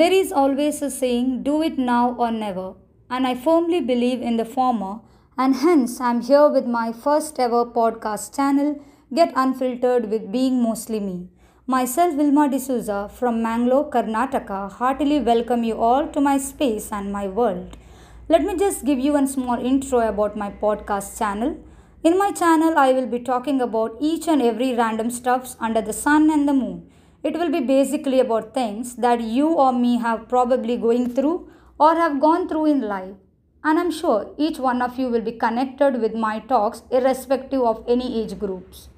There is always a saying, do it now or never, and I firmly believe in the former, and hence I'm here with my first ever podcast channel, Get Unfiltered with Being Mostly Me. Myself, Vilma D'Souza from Mangalore, Karnataka, heartily welcome you all to my space and my world. Let me just give you a small intro about my podcast channel. In my channel, I will be talking about each and every random stuffs under the sun and the moon it will be basically about things that you or me have probably going through or have gone through in life. And I'm sure each one of you will be connected with my talks irrespective of any age groups.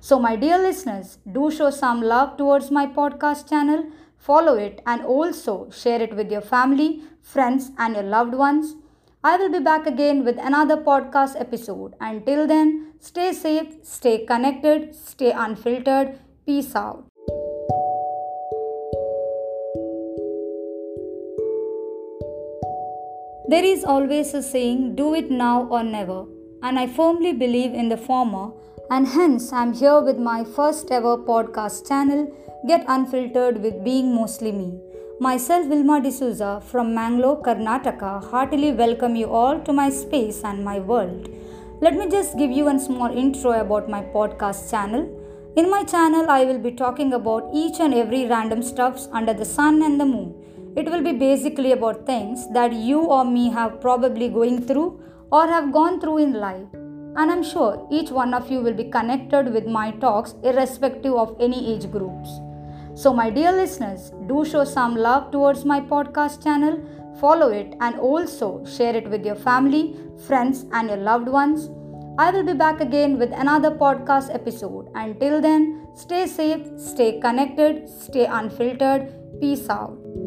So, my dear listeners, do show some love towards my podcast channel, follow it, and also share it with your family, friends, and your loved ones. I will be back again with another podcast episode. Until then, stay safe, stay connected, stay unfiltered. Peace out. There is always a saying, do it now or never, and I firmly believe in the former, and hence I'm here with my first ever podcast channel, Get Unfiltered with Being Mostly Me. Myself, Vilma D'Souza from Mangalore, Karnataka, heartily welcome you all to my space and my world. Let me just give you a small intro about my podcast channel. In my channel, I will be talking about each and every random stuffs under the sun and the moon it will be basically about things that you or me have probably going through or have gone through in life. And I'm sure each one of you will be connected with my talks irrespective of any age groups. So, my dear listeners, do show some love towards my podcast channel, follow it, and also share it with your family, friends, and your loved ones. I will be back again with another podcast episode. Until then, stay safe, stay connected, stay unfiltered. Peace out.